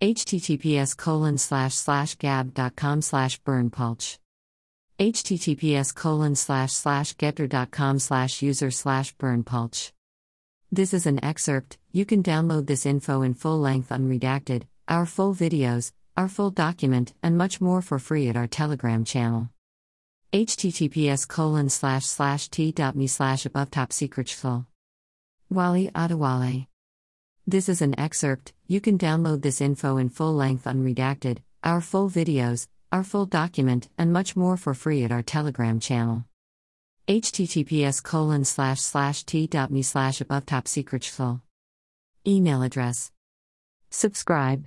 https colon slash slash gab.com slash berndpulch https colon slash slash gettr.com slash user slash berndpulch this is an excerpt. You can download this info in full length unredacted our full videos our full document and much more for free at our telegram channel. https colon slash slash t.me slash above top secret wali adewale this is an excerpt, you can download this info in full length unredacted, our full videos, our full document, and much more for free at our Telegram channel. https colon slash slash t.me slash above top secret Email address. Subscribe.